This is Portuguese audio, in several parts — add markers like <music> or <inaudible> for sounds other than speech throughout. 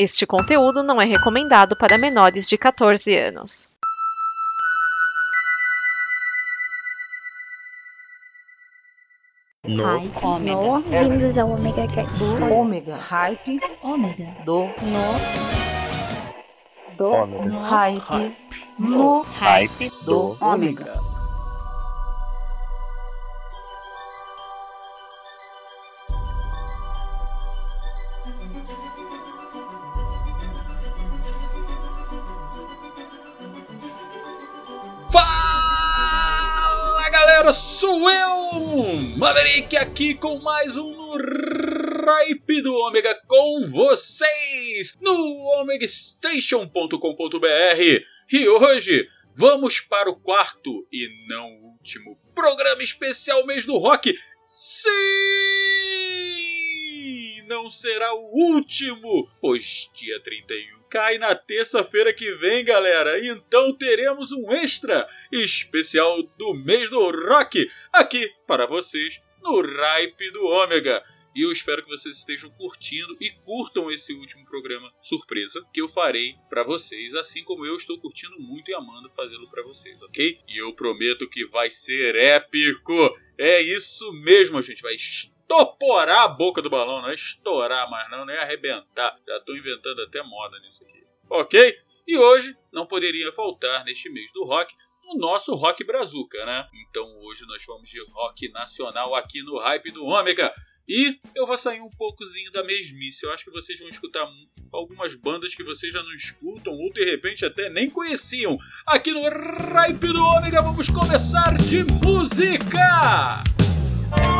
Este conteúdo não é recomendado para menores de 14 anos. No. Hype. No. Bem-vindos ao Omega Cast. Ômega, hype, Ômega. do, No. Do. Ômega. No. hype, no, Hype do, do ômega. Maverick, aqui com mais um no Ripe do Ômega com vocês no omegastation.com.br e hoje vamos para o quarto e não último programa especial mês do rock. Sim, não será o último, pois dia 31 cai na terça-feira que vem, galera. Então teremos um extra especial do mês do rock aqui para vocês no Ripe do Ômega. E eu espero que vocês estejam curtindo e curtam esse último programa surpresa que eu farei para vocês, assim como eu estou curtindo muito e amando fazê-lo para vocês, ok? E eu prometo que vai ser épico. É isso mesmo, gente. Vai estoporar a boca do balão, não é estourar mais não, nem arrebentar. Já estou inventando até moda nisso aqui. Ok? E hoje não poderia faltar neste mês do rock o nosso rock brazuca, né? Então hoje nós vamos de rock nacional aqui no Hype do Ômega. E eu vou sair um poucozinho da mesmice. Eu acho que vocês vão escutar algumas bandas que vocês já não escutam ou de repente até nem conheciam. Aqui no Hype do Ômega vamos começar de música! Há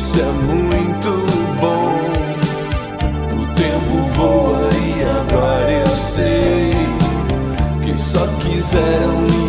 se é muito bom. O tempo voa e agora eu sei que só quiseram me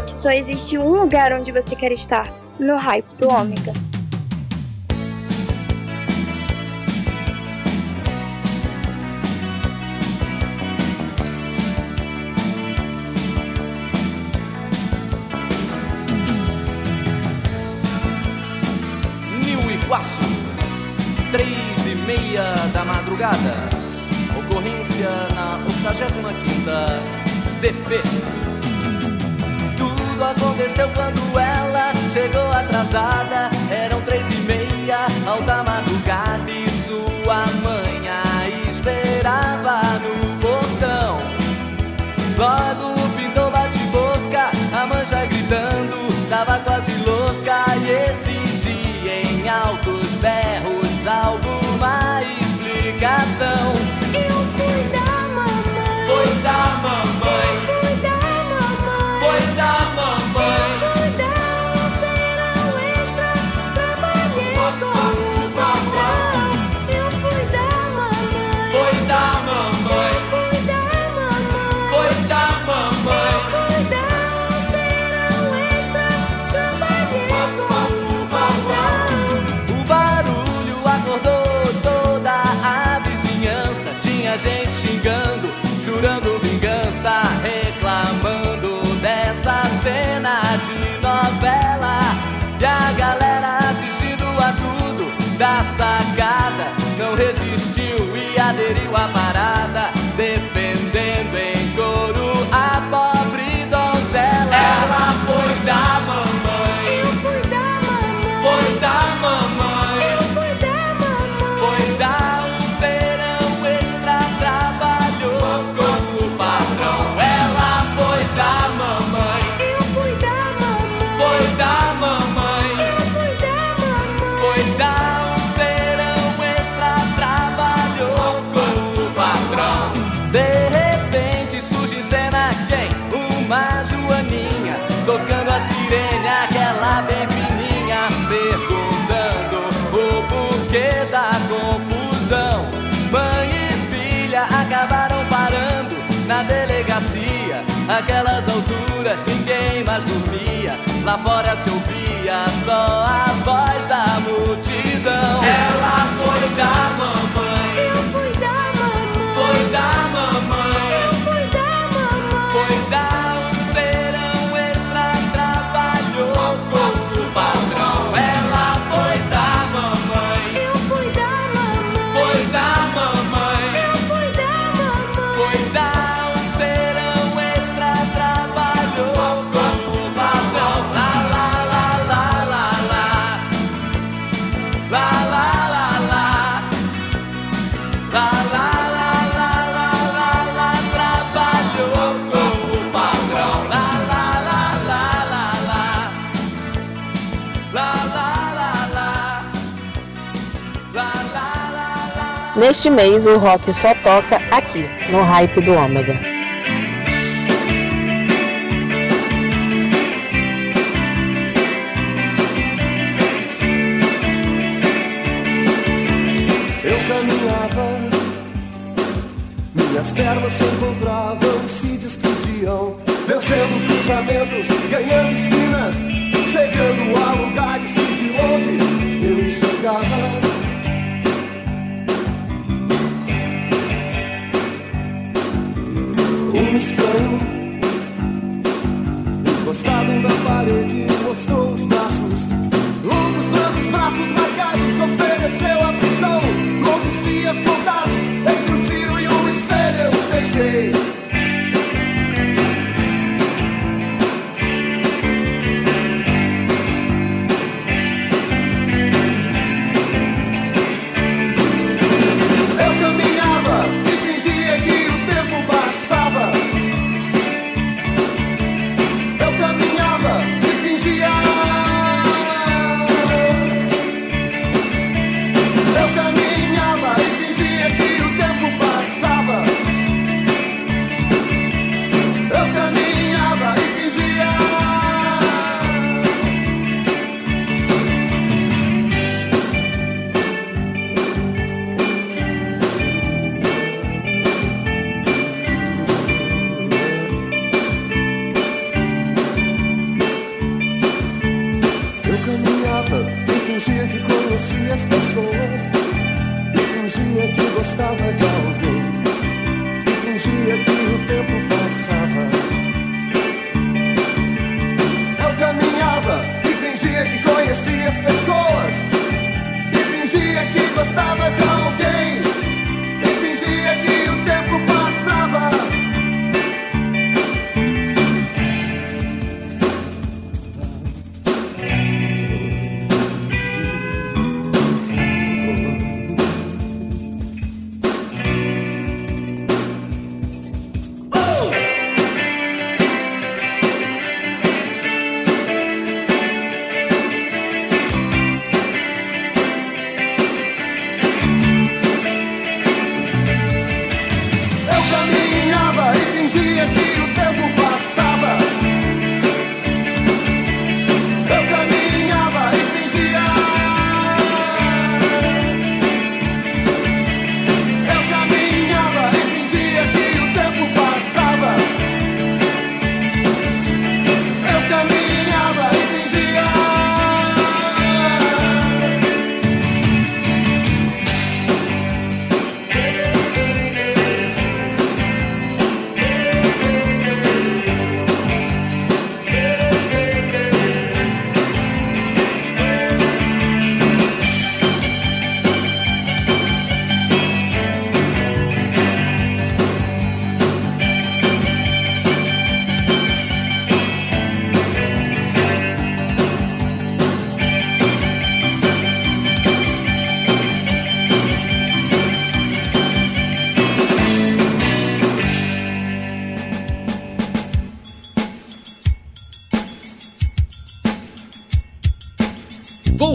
que só existe um lugar onde você quer estar: no hype do Ômega. New três e meia da madrugada. Ocorrência na 85 DP aconteceu quando ela chegou atrasada. Eram três e meia, alta madrugada, e sua mãe a esperava no portão. Logo pintou bate-boca, a mãe já gritando, tava quase louca e exigia em altos berros alguma explicação. Eu fui da mamãe. Foi da mamãe. favela E a galera assistindo a tudo da sacada. Não resistiu e aderiu a mais Aquelas alturas ninguém mais dormia. Lá fora se ouvia só a voz da multidão. Ela foi da mamãe. Neste mês o rock só toca aqui, no Hype do Ômega.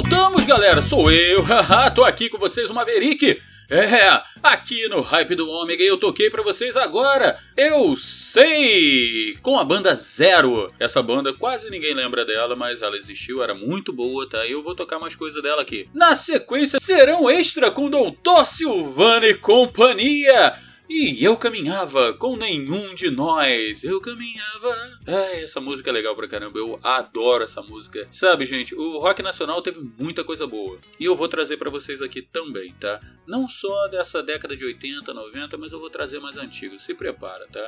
Voltamos, galera. Sou eu. <laughs> Tô aqui com vocês, o Maverick. É, aqui no Hype do Ômega eu toquei pra vocês agora. Eu sei! Com a banda Zero. Essa banda quase ninguém lembra dela, mas ela existiu, era muito boa, tá? E eu vou tocar mais coisa dela aqui. Na sequência, serão extra com Doutor Silvana e companhia. E eu caminhava com nenhum de nós. Eu caminhava. Ai, essa música é legal pra caramba. Eu adoro essa música. Sabe, gente, o rock nacional teve muita coisa boa. E eu vou trazer pra vocês aqui também, tá? Não só dessa década de 80, 90, mas eu vou trazer mais antigo. Se prepara, tá?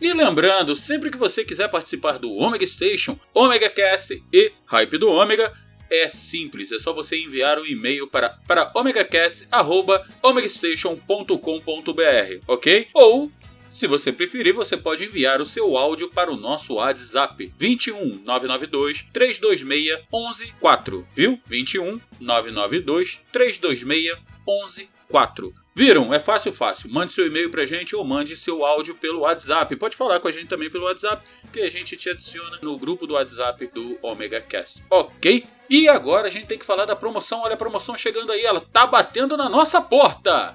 E lembrando, sempre que você quiser participar do Omega Station, Omega Cast e Hype do Ômega, é simples, é só você enviar um e-mail para, para omegacast.omegastation.com.br, ok? Ou, se você preferir, você pode enviar o seu áudio para o nosso WhatsApp 21 992 326 114, viu? 21 992 326 114. Viram? É fácil, fácil. Mande seu e-mail pra gente ou mande seu áudio pelo WhatsApp. Pode falar com a gente também pelo WhatsApp, que a gente te adiciona no grupo do WhatsApp do Omega Cast. Ok? E agora a gente tem que falar da promoção. Olha a promoção chegando aí, ela tá batendo na nossa porta.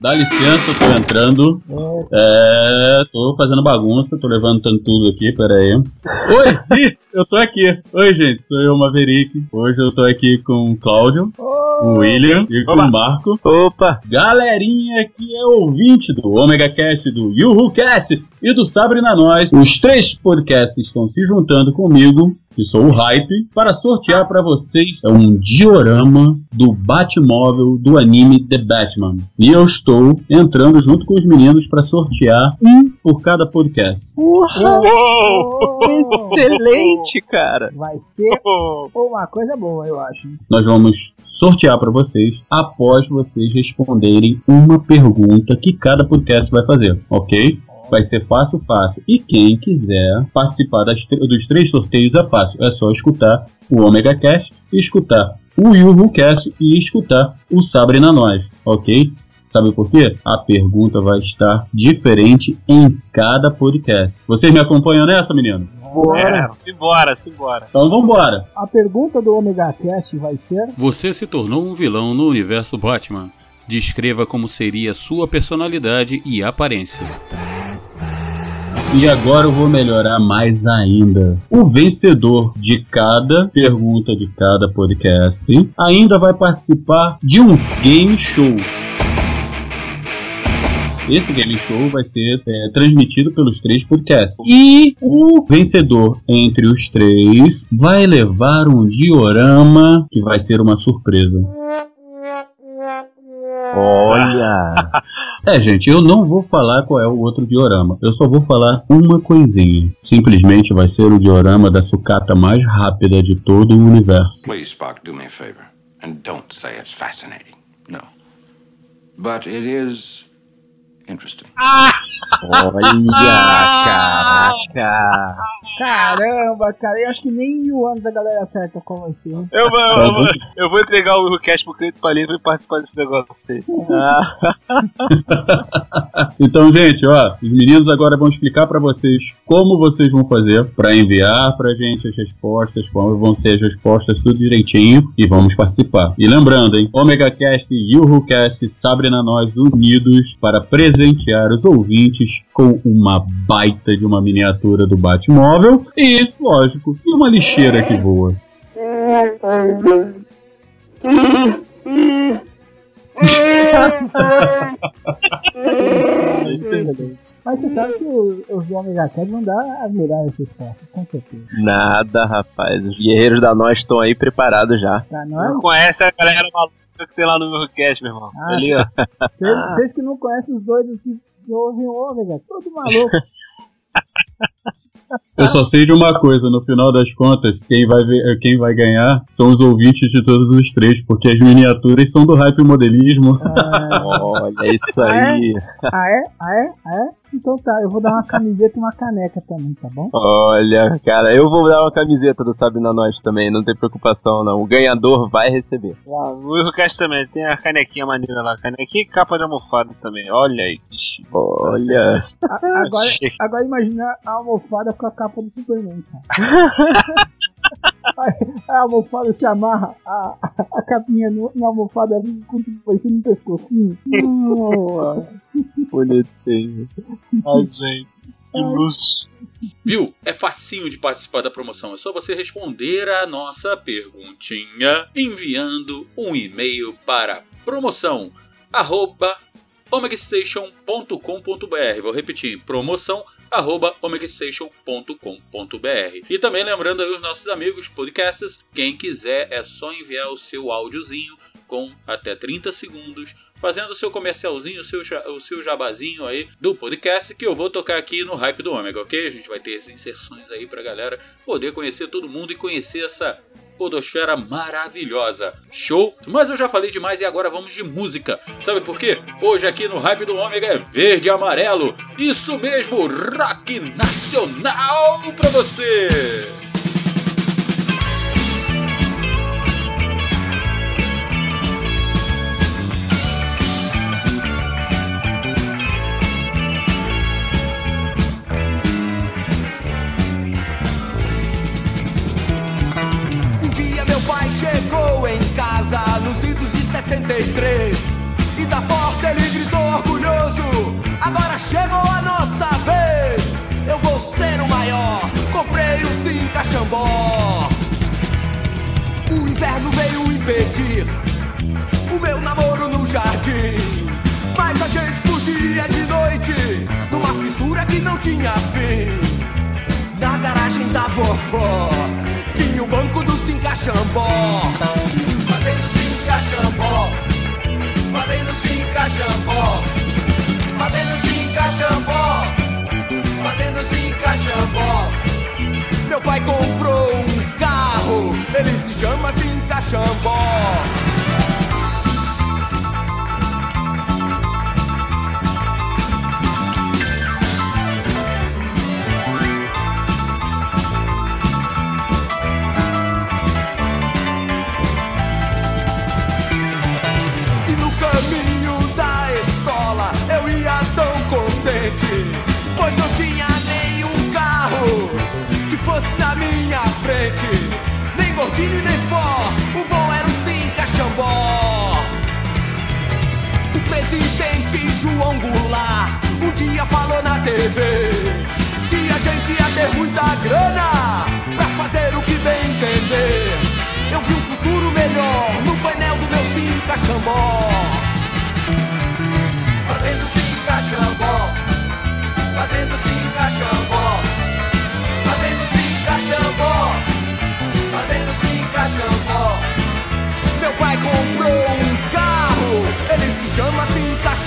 Dá licença, eu tô entrando. É, tô fazendo bagunça, tô levantando tudo aqui, pera aí. Oi, eu tô aqui. Oi, gente, sou eu, Maverick. Hoje eu tô aqui com o Cláudio, o William e com o Marco. Opa! Galerinha que é ouvinte do Omega Cast, do Yuhu Cast e do Sabre na Nós. Os três podcasts estão se juntando comigo, que sou o Hype, para sortear para vocês um diorama do Batmóvel do anime The Batman. E eu estou entrando junto com os meninos para sortear um por cada podcast. Uou! Excelente, cara! Vai ser uma coisa boa, eu acho. Nós vamos sortear para vocês após vocês responderem uma pergunta que cada podcast vai fazer, ok? Vai ser fácil, fácil. E quem quiser participar das dos três sorteios é fácil. É só escutar o Omega Cast, escutar o Yuhu Cast e escutar o Sabre na Nós, ok? Sabe por quê? A pergunta vai estar diferente em cada podcast. Vocês me acompanham nessa, menino? Bora. É, simbora, simbora. Então vambora. A pergunta do Omega Cast vai ser: Você se tornou um vilão no universo Batman. Descreva como seria sua personalidade e aparência. E agora eu vou melhorar mais ainda. O vencedor de cada pergunta de cada podcast ainda vai participar de um game show. esse game show vai ser é, transmitido pelos três podcasts. E o vencedor entre os três vai levar um diorama que vai ser uma surpresa. Olha! <laughs> É, gente, eu não vou falar qual é o outro diorama. Eu só vou falar uma coisinha. Simplesmente vai ser o diorama da sucata mais rápida de todo o universo. Please, Spock, do me a favor. And don't say it's fascinating. No. But it is interesting. Olha! Caraca! Caramba, cara, eu acho que nem mil anos a galera acerta como hein? Eu vou, eu vou, eu vou entregar o cast pro Cleito Palito e participar desse negócio aí. Ah, <laughs> Então, gente, ó, os meninos agora vão explicar pra vocês como vocês vão fazer pra enviar pra gente as respostas, como vão ser as respostas, tudo direitinho e vamos participar. E lembrando, hein, Omega Cast e UruCast Sabrina Nós unidos para presentear os ouvintes com uma baita de uma miniatura do Batmóvel e, lógico, e uma lixeira que voa. Mas você sabe que os do Omega Cat vão dar as melhores respostas, com certeza. Nada, rapaz. Os guerreiros da nós estão aí preparados já. Pra Não nós, conhece a galera maluca que tem lá no meu cast, meu irmão. Ah, Ali, ó. vocês, vocês que não conhecem os doidos que, que ouvem o Omega, todo maluco. <laughs> Eu só sei de uma coisa, no final das contas, quem vai, ver, quem vai ganhar são os ouvintes de todos os três, porque as miniaturas são do hype modelismo. Olha isso aí. Ah é? Ah é? Ah é? Então tá, eu vou dar uma <laughs> camiseta e uma caneca também, tá bom? Olha, cara, eu vou dar uma camiseta do Sabe na Nós também, não tem preocupação não. O ganhador vai receber. O Errocast também tem a canequinha maneira lá. Canequinha e capa de almofada também. Olha aí, que chique. Olha. <laughs> A- agora, agora imagina a almofada com a capa do Superman, cara. <laughs> A almofada se amarra, a, a capinha no- na almofada com vai ser no pescocinho. Bonitinho. Ai, gente. Que luxo. Viu? É facinho de participar da promoção. É só você responder a nossa perguntinha enviando um e-mail para promoção arroba omegastation.com.br. Vou repetir, promoção arroba omegastation.com.br. E também lembrando aí os nossos amigos podcasters, quem quiser é só enviar o seu áudiozinho com até 30 segundos, fazendo o seu comercialzinho, o seu, o seu jabazinho aí do podcast, que eu vou tocar aqui no Hype do Ômega, ok? A gente vai ter as inserções aí pra galera poder conhecer todo mundo e conhecer essa podosfera maravilhosa. Show? Mas eu já falei demais e agora vamos de música. Sabe por quê? Hoje aqui no Hype do Ômega é verde e amarelo. Isso mesmo, rock nacional pra você! 63 E da porta ele gritou orgulhoso. Agora chegou a nossa vez. Eu vou ser o maior. Comprei o Cinca Xambó. O inverno veio impedir O meu namoro no jardim. Mas a gente fugia de noite Numa fissura que não tinha fim. Na garagem da vovó Tinha o banco do Cincaxambó Fazendo Cincaxambó Fazendo Cincaxambó Fazendo Cincaxambó Fazendo Cincaxambó Meu pai comprou um carro Ele se chama Cincaxambó minha frente, nem Gordini nem Ford, o bom era o Cinca Xambó. O presidente João Goulart um dia falou na TV que a gente ia ter muita grana pra fazer o que bem entender. Eu vi um futuro melhor no painel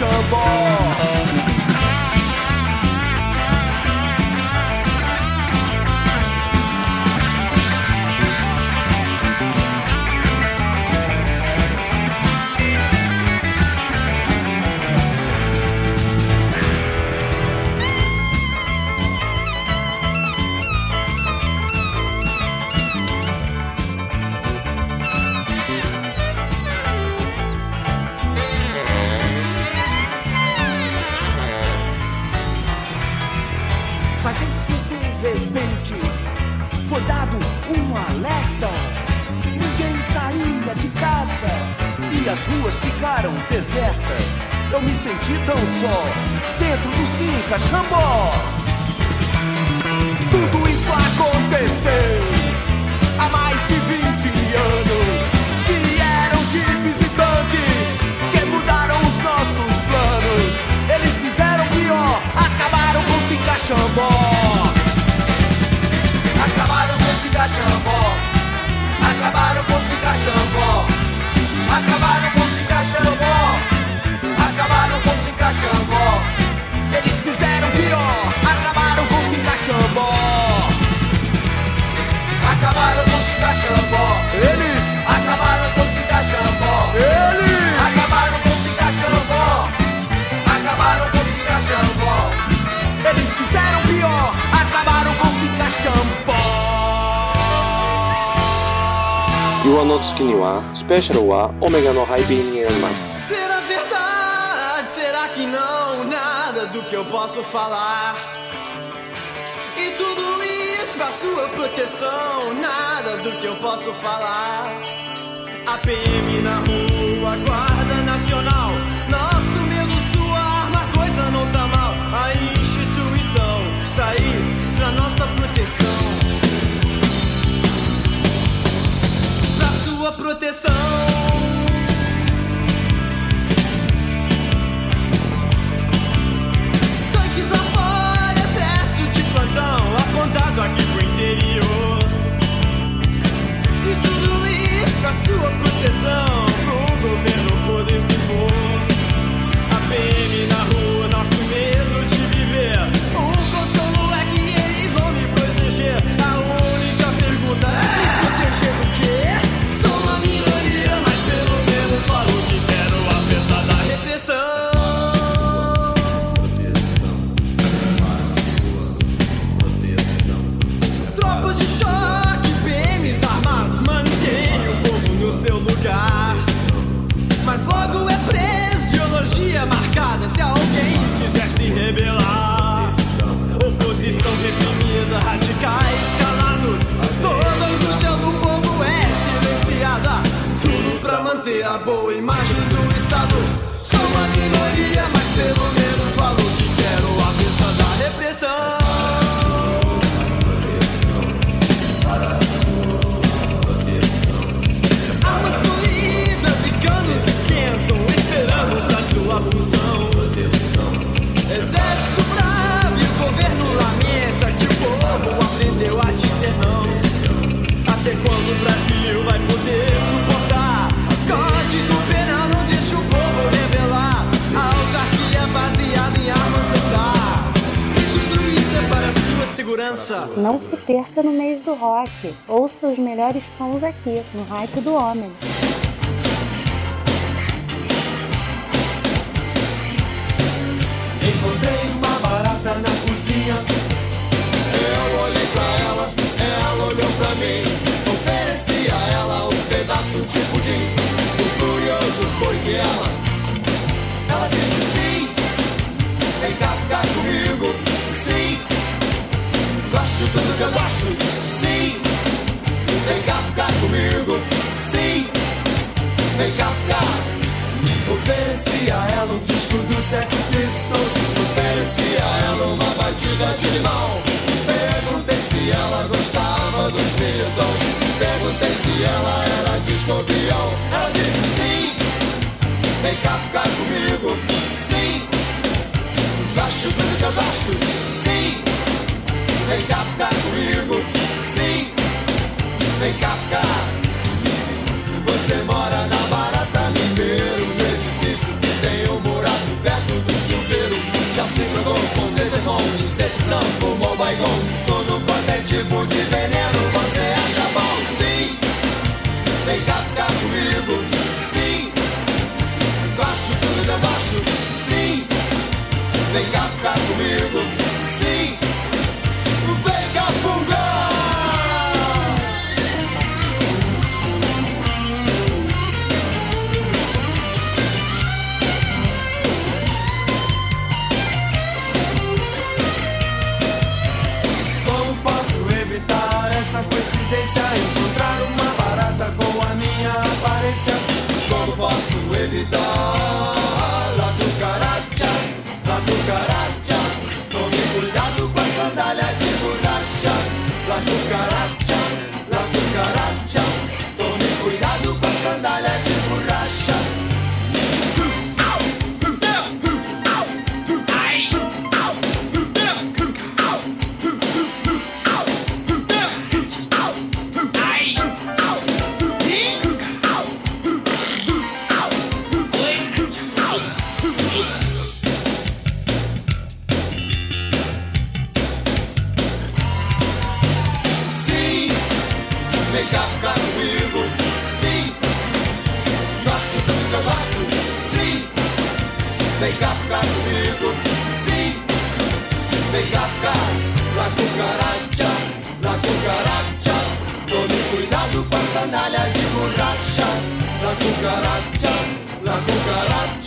assim acabaram com ficar xambó. Eles acabaram com ficar xambó. Eles acabaram com ficar xambó. Acabaram com ficar xambó. Eles fizeram pior, acabaram com ficar xambó. You are wa, special wa, omega no high being. Será verdade? Será que não? Nada do que eu posso falar sua proteção. Nada do que eu posso falar. A PM na rua, Guarda Nacional. Nosso medo, sua arma, coisa não tá mal. A instituição está aí pra nossa proteção. Pra sua proteção. Tanques lá fora, exército de plantão apontado aqui rebelar. Oposição reprimida, radicais calados. Toda a angústia do povo é silenciada. Tudo pra manter a boa imagem do Estado. Sou uma minoria, mas pelo menos falo que quero, apesar da repressão. A sua função. Exército bravo e o governo lamenta que o povo aprendeu a dizer não. Até quando o Brasil vai poder suportar? Código penal não deixa o povo revelar. A autarquia baseada em armas dá. E tudo isso é para sua segurança. Não se perca no mês do rock. Ouça os melhores sons aqui, no Hype do Homem. De tudo que eu gosto, sim. Vem cá ficar comigo, sim. Vem cá ficar. Ofereci a ela um disco do Sex Pistols. Ofereci a ela uma batida de limão. Perguntei se ela gostava dos Beatles. Perguntei se ela era discobião Ela disse sim. Vem cá ficar comigo, sim. Gosto tudo que eu gosto. Sim, vem cá ficar comigo. Sim, vem cá ficar. Você mora na Barata Ribeiro, no edifício que tem um buraco perto do chuveiro. Já se drogou com telefone, insetizão, fumou baigon. Tudo quanto é tipo de cá ficar comigo. Sim, gosto tanto que eu gosto. Sim, vem cá ficar comigo. Sim, vem cá ficar. La cucaracha, la cucaracha. Tome cuidado com a sandália de borracha. La cucaracha, la cucaracha.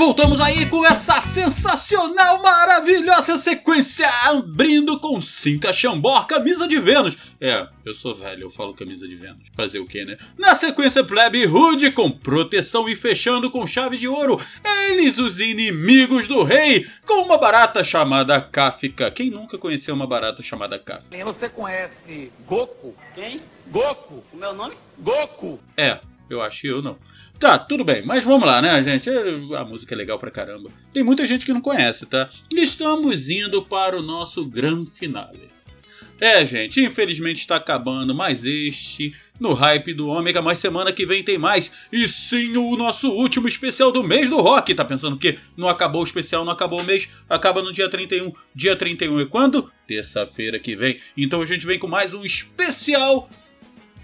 Voltamos aí com essa sensacional, maravilhosa sequência, abrindo com Cinta Xambor, Camisa de Vênus. É, eu sou velho, eu falo Camisa de Vênus. Fazer o que, né? Na sequência, Plebe Rude com Proteção e fechando com Chave de Ouro, eles os inimigos do rei, com uma barata chamada Kafka. Quem nunca conheceu uma barata chamada Kafka? Você conhece Goku? Quem? Goku. O meu nome? Goku. É, eu acho que eu não. Tá, tudo bem, mas vamos lá, né, gente? A música é legal pra caramba. Tem muita gente que não conhece, tá? Estamos indo para o nosso grande finale. É, gente, infelizmente está acabando mais este no hype do Ômega, mas semana que vem tem mais. E sim, o nosso último especial do mês do rock. Tá pensando que não acabou o especial, não acabou o mês? Acaba no dia 31. Dia 31 é quando? Terça-feira que vem. Então a gente vem com mais um especial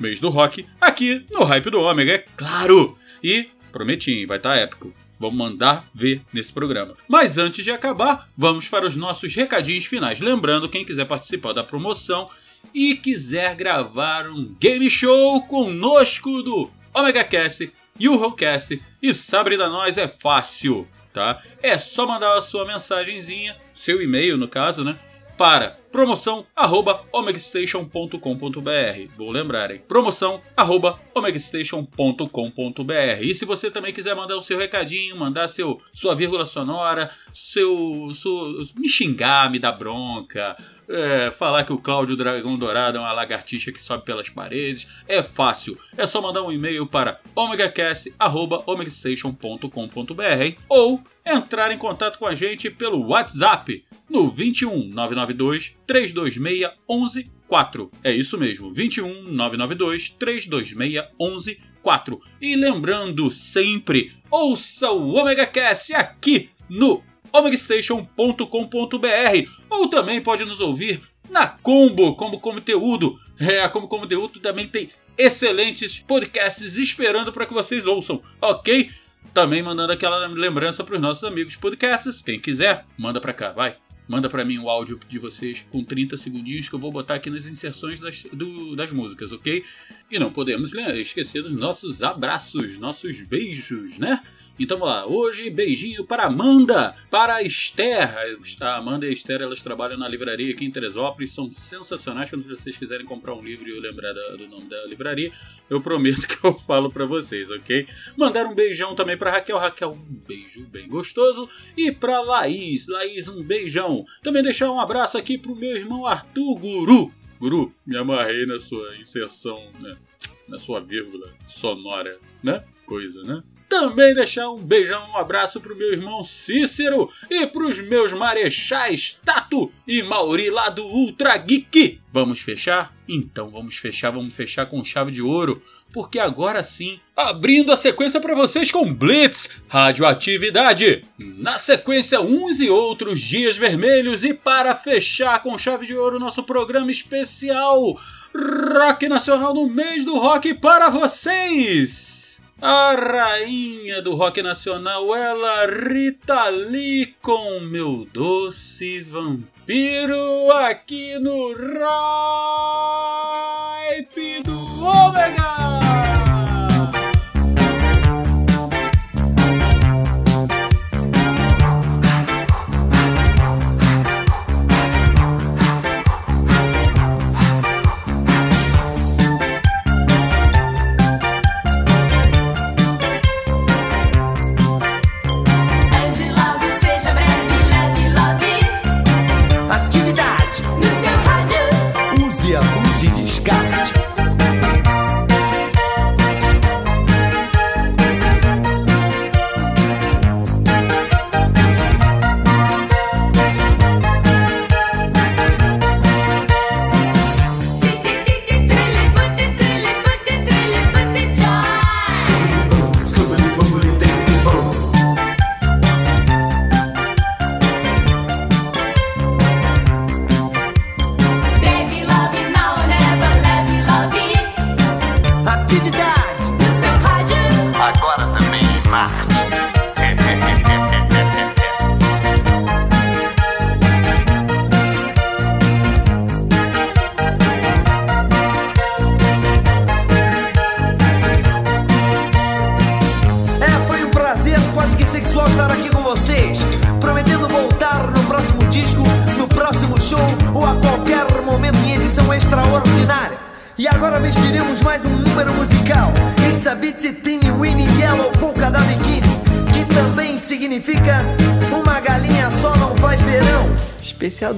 mês do rock aqui no hype do Ômega, é claro. E prometi, vai estar tá épico. Vamos mandar ver nesse programa. Mas antes de acabar, vamos para os nossos recadinhos finais. Lembrando, quem quiser participar da promoção e quiser gravar um game show conosco do Omega Cast, Cast e Sabre da Nós é fácil, tá? É só mandar a sua mensagenzinha, seu e-mail no caso, né? Para promoção arroba omegastation.com.br. Vou lembrar, hein? Promoção arroba omegastation.com.br. E se você também quiser mandar o seu recadinho, mandar seu, sua vírgula sonora, seu, seu me xingar, me dar bronca, é, falar que o Cláudio Dragão Dourado é uma lagartixa que sobe pelas paredes, é fácil. É só mandar um e-mail para omegacast.omegastation.com.br ou entrar em contato com a gente pelo WhatsApp no 21 992 326 11 É isso mesmo, 21 992 326 11 E lembrando sempre, ouça o Omega Cast aqui no omegastation.com.br ou também pode nos ouvir na Combo, como conteúdo. É, como conteúdo também tem excelentes podcasts esperando para que vocês ouçam, ok? Também mandando aquela lembrança para os nossos amigos podcasts. Quem quiser, manda para cá, vai. Manda para mim o áudio de vocês com 30 segundinhos que eu vou botar aqui nas inserções das, do, das músicas, ok? E não podemos né, esquecer dos nossos abraços, nossos beijos, né? Então vamos lá, hoje beijinho para Amanda, para Esther. A Amanda e a Esther elas trabalham na livraria aqui em Teresópolis, são sensacionais. Quando vocês quiserem comprar um livro e eu lembrar do nome da livraria, eu prometo <laughs> que eu falo para vocês, ok? Mandar um beijão também para Raquel. Raquel, um beijo bem gostoso. E para Laís, Laís, um beijão. Também deixar um abraço aqui pro meu irmão Arthur Guru. Guru, me amarrei na sua inserção, né? na sua vírgula sonora, né? Coisa, né? Também deixar um beijão, um abraço pro meu irmão Cícero e pros meus marechais Tato e Mauri lá do Ultra Geek. Vamos fechar? Então vamos fechar, vamos fechar com chave de ouro, porque agora sim, abrindo a sequência para vocês com Blitz, Radioatividade. Na sequência, uns e outros dias vermelhos e para fechar com chave de ouro nosso programa especial Rock Nacional no mês do rock para vocês. A rainha do rock nacional, ela Rita Lee com meu doce vampiro aqui no Hype do Ômega.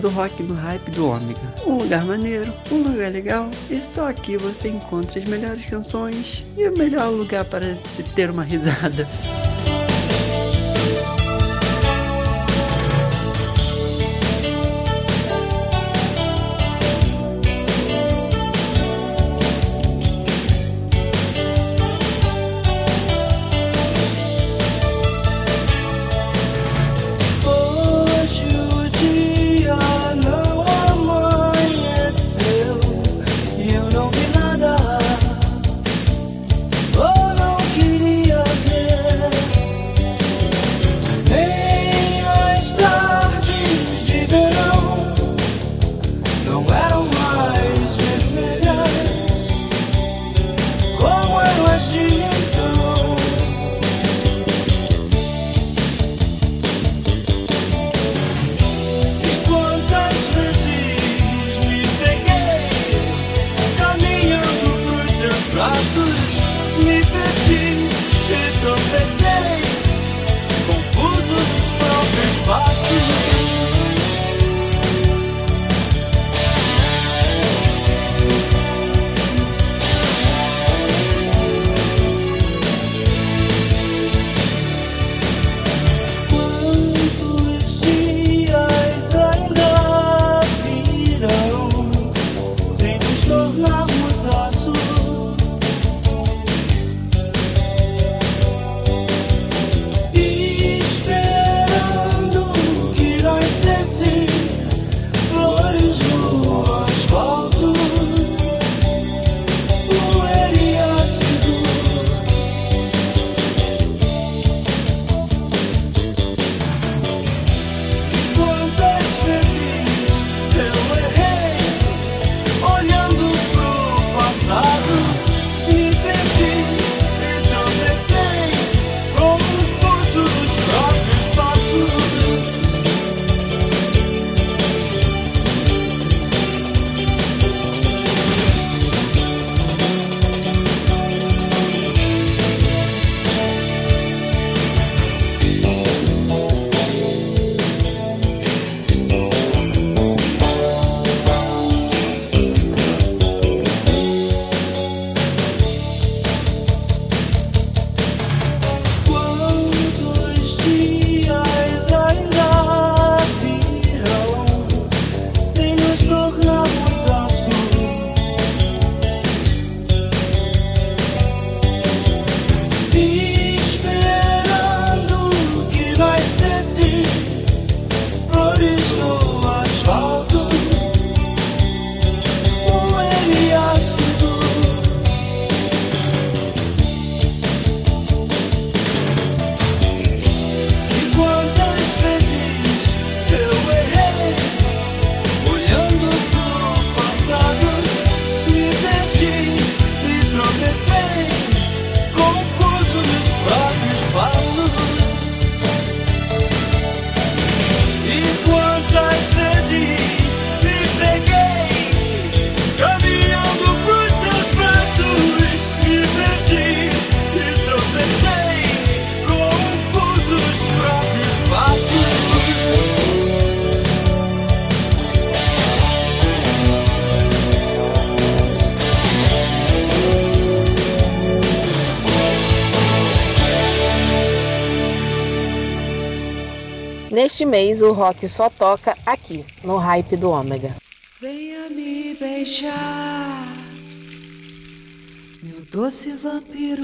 Do rock no hype do Ômega. Um lugar maneiro, um lugar legal. E só aqui você encontra as melhores canções e o melhor lugar para se ter uma <laughs> risada. Este mês o rock só toca aqui, no hype do Ômega. Venha me beijar, meu doce vampiro.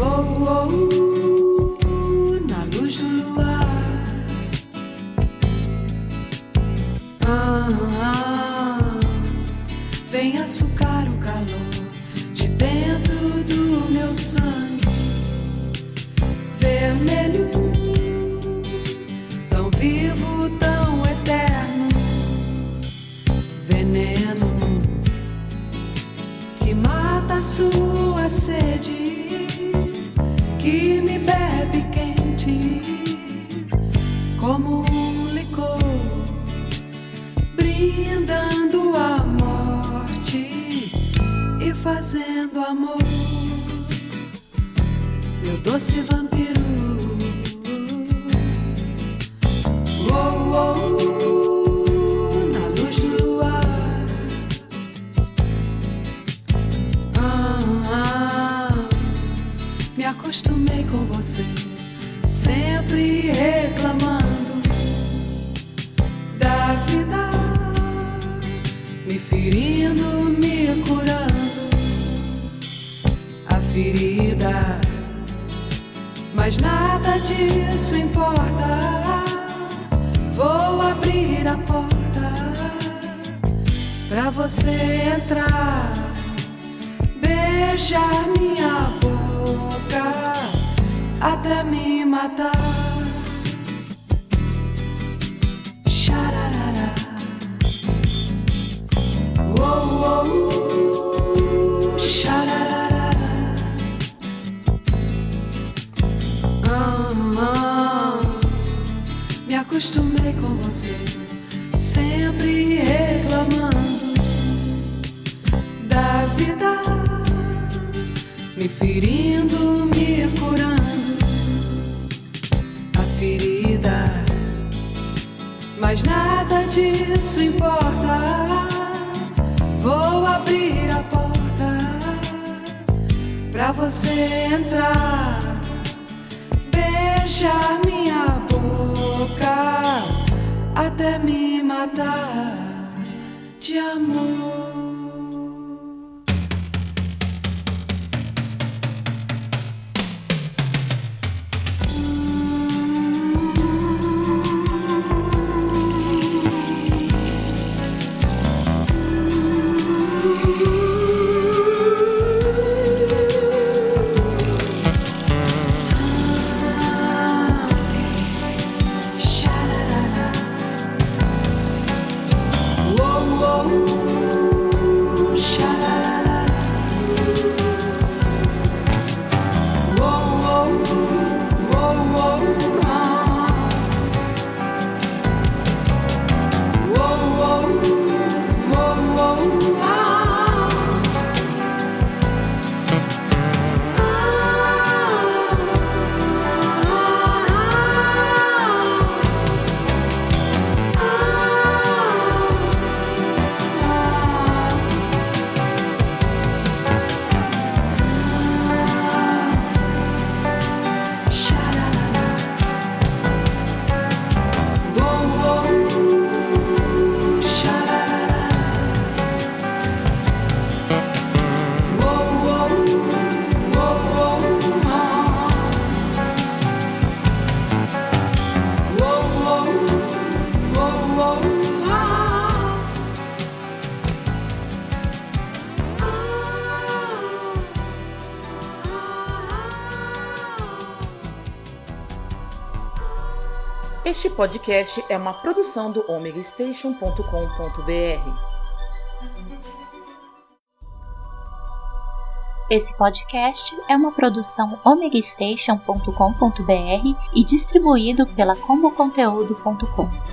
Oh, oh, oh, na luz do luar. Ah, ah, veneno que mata a sua sede, que me bebe quente, como um licor, brindando a morte e fazendo amor meu doce vampiro. Você, sempre reclamando da vida, me ferindo, me curando. A ferida mas nada disso importa. Vou abrir a porta pra você entrar, beijar minha boca até me matar. Xararara. Oh, oh, oh. Ah, ah, me acostumei com você, entrar beijar minha boca até me matar de amor. Podcast é uma produção do omegastation.com.br. Esse podcast é uma produção omegastation.com.br e distribuído pela comoconteúdo.com.